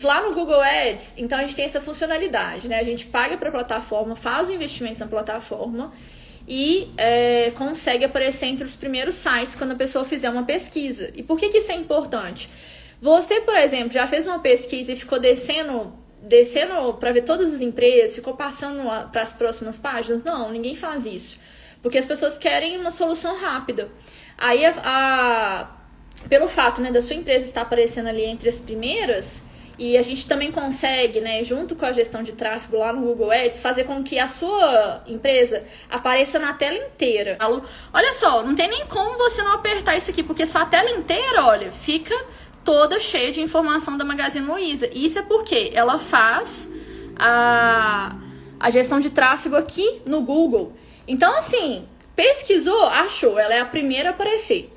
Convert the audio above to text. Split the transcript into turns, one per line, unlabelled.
Lá no Google Ads, então a gente tem essa funcionalidade, né? A gente paga para a plataforma, faz o investimento na plataforma e é, consegue aparecer entre os primeiros sites quando a pessoa fizer uma pesquisa. E por que, que isso é importante? Você, por exemplo, já fez uma pesquisa e ficou descendo descendo para ver todas as empresas, ficou passando para as próximas páginas? Não, ninguém faz isso. Porque as pessoas querem uma solução rápida. Aí, a, a, pelo fato né, da sua empresa estar aparecendo ali entre as primeiras, e a gente também consegue, né, junto com a gestão de tráfego lá no Google Ads, fazer com que a sua empresa apareça na tela inteira. Olha só, não tem nem como você não apertar isso aqui, porque sua tela inteira, olha, fica toda cheia de informação da Magazine Luiza. Isso é porque ela faz a, a gestão de tráfego aqui no Google. Então, assim, pesquisou, achou, ela é a primeira a aparecer.